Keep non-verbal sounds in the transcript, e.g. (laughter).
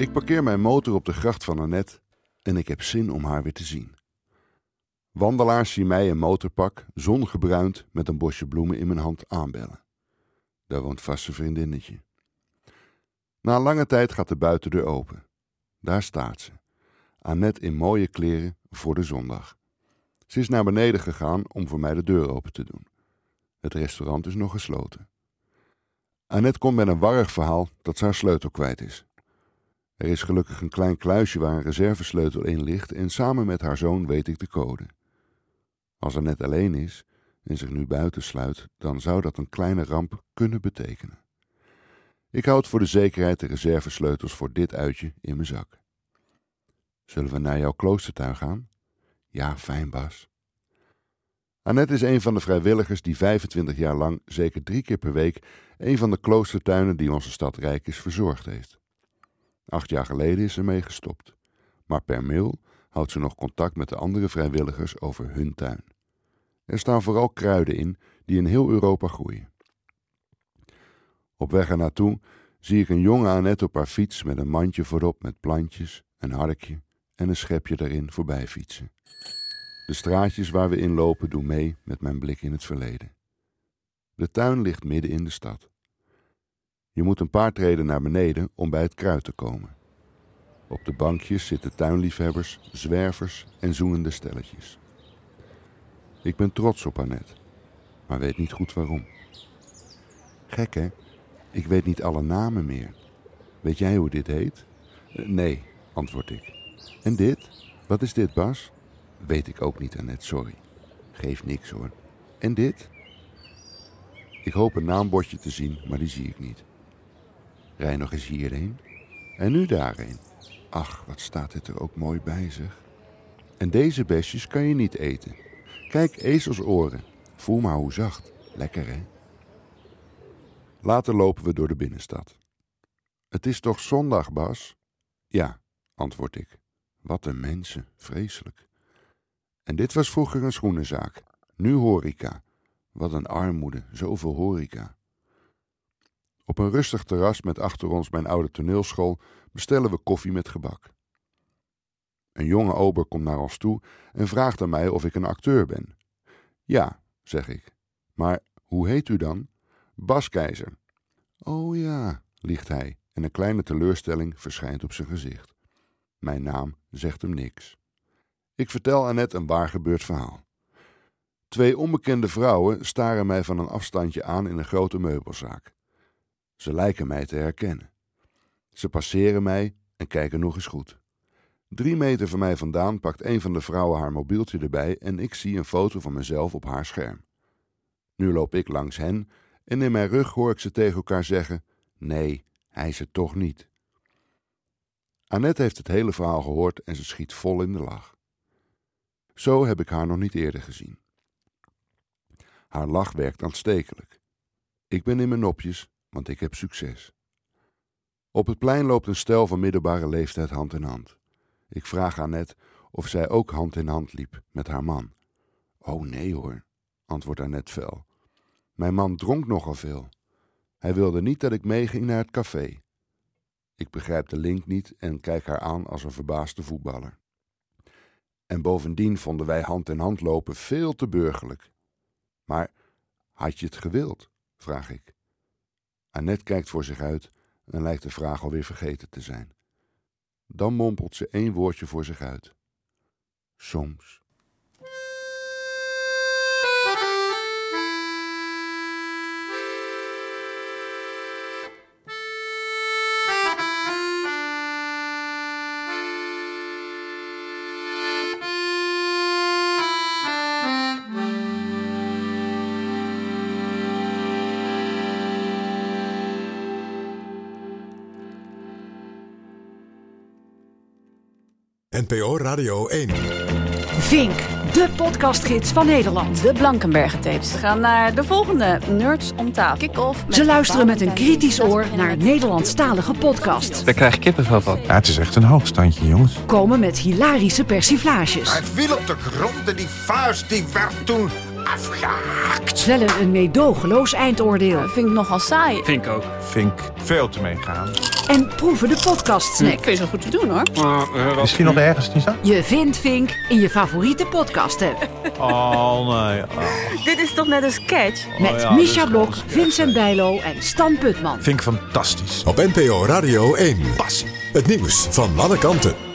Ik parkeer mijn motor op de gracht van Annette en ik heb zin om haar weer te zien. Wandelaars zien mij in motorpak, zongebruind, met een bosje bloemen in mijn hand aanbellen. Daar woont vast een vriendinnetje. Na een lange tijd gaat de buitendeur open. Daar staat ze. Annette in mooie kleren voor de zondag. Ze is naar beneden gegaan om voor mij de deur open te doen. Het restaurant is nog gesloten. Annette komt met een warrig verhaal dat ze haar sleutel kwijt is. Er is gelukkig een klein kluisje waar een reservesleutel in ligt en samen met haar zoon weet ik de code. Als Annette alleen is en zich nu buiten sluit, dan zou dat een kleine ramp kunnen betekenen. Ik houd voor de zekerheid de reservesleutels voor dit uitje in mijn zak. Zullen we naar jouw kloostertuin gaan? Ja, fijn, Bas. Annette is een van de vrijwilligers die 25 jaar lang, zeker drie keer per week, een van de kloostertuinen die onze stad rijk is verzorgd heeft. Acht jaar geleden is ze mee gestopt. Maar per mail houdt ze nog contact met de andere vrijwilligers over hun tuin. Er staan vooral kruiden in die in heel Europa groeien. Op weg ernaartoe zie ik een jonge Annette op haar fiets met een mandje voorop met plantjes, een harkje en een schepje daarin voorbij fietsen. De straatjes waar we in lopen doen mee met mijn blik in het verleden. De tuin ligt midden in de stad. Je moet een paar treden naar beneden om bij het kruid te komen. Op de bankjes zitten tuinliefhebbers, zwervers en zoenende stelletjes. Ik ben trots op Annette, maar weet niet goed waarom. Gek hè? Ik weet niet alle namen meer. Weet jij hoe dit heet? Eh, nee, antwoord ik. En dit? Wat is dit, Bas? Weet ik ook niet, Annette, sorry. Geef niks hoor. En dit? Ik hoop een naambordje te zien, maar die zie ik niet. Rij nog eens hierheen. En nu daarheen. Ach, wat staat dit er ook mooi bij zeg. En deze besjes kan je niet eten. Kijk, ezelsoren. Voel maar hoe zacht. Lekker hè? Later lopen we door de binnenstad. Het is toch zondag, Bas? Ja, antwoord ik. Wat een mensen, vreselijk. En dit was vroeger een schoenenzaak. Nu horeca. Wat een armoede, zoveel horeca. Op een rustig terras met achter ons mijn oude toneelschool bestellen we koffie met gebak. Een jonge ober komt naar ons toe en vraagt aan mij of ik een acteur ben. Ja, zeg ik. Maar hoe heet u dan? Bas Keizer. Oh ja, liegt hij en een kleine teleurstelling verschijnt op zijn gezicht. Mijn naam zegt hem niks. Ik vertel Annette een waar gebeurd verhaal. Twee onbekende vrouwen staren mij van een afstandje aan in een grote meubelzaak. Ze lijken mij te herkennen. Ze passeren mij en kijken nog eens goed. Drie meter van mij vandaan pakt een van de vrouwen haar mobieltje erbij en ik zie een foto van mezelf op haar scherm. Nu loop ik langs hen en in mijn rug hoor ik ze tegen elkaar zeggen: Nee, hij is het toch niet. Annette heeft het hele verhaal gehoord en ze schiet vol in de lach. Zo heb ik haar nog niet eerder gezien. Haar lach werkt aanstekelijk. Ik ben in mijn nopjes, want ik heb succes. Op het plein loopt een stel van middelbare leeftijd hand in hand. Ik vraag Annette of zij ook hand in hand liep met haar man. Oh nee hoor, antwoordt Annette fel. Mijn man dronk nogal veel. Hij wilde niet dat ik meeging naar het café. Ik begrijp de link niet en kijk haar aan als een verbaasde voetballer. En bovendien vonden wij hand in hand lopen veel te burgerlijk. Maar had je het gewild? vraag ik. Annette kijkt voor zich uit en lijkt de vraag alweer vergeten te zijn. Dan mompelt ze één woordje voor zich uit. Soms. NPO Radio 1. Vink, de podcastgids van Nederland. De Blankenbergen tapes. We gaan naar de volgende Nerds om tafel. Kick-off. Ze luisteren met een kritisch oor naar Nederlandstalige podcast. Daar krijg ik kippenvel van. Ja, het is echt een hoogstandje, jongens. Komen met hilarische persiflages. Hij viel op de grond en die vuist die werd toen Vellen een meedogenloos eindoordeel. Vind ik nogal saai. Vind ik ook. Vink veel te meegaan. En proeven de podcastsnack. Ik vind ze goed te doen hoor. Misschien nog ergens niet zo? Je vindt Vink in je favoriete podcast app. (laughs) Oh nee. Dit is toch net een sketch? Met ja, Misha is Blok, Vincent Bijlo en Stan Putman. Vink fantastisch. Op NPO Radio 1. Passie. Het nieuws van alle kanten.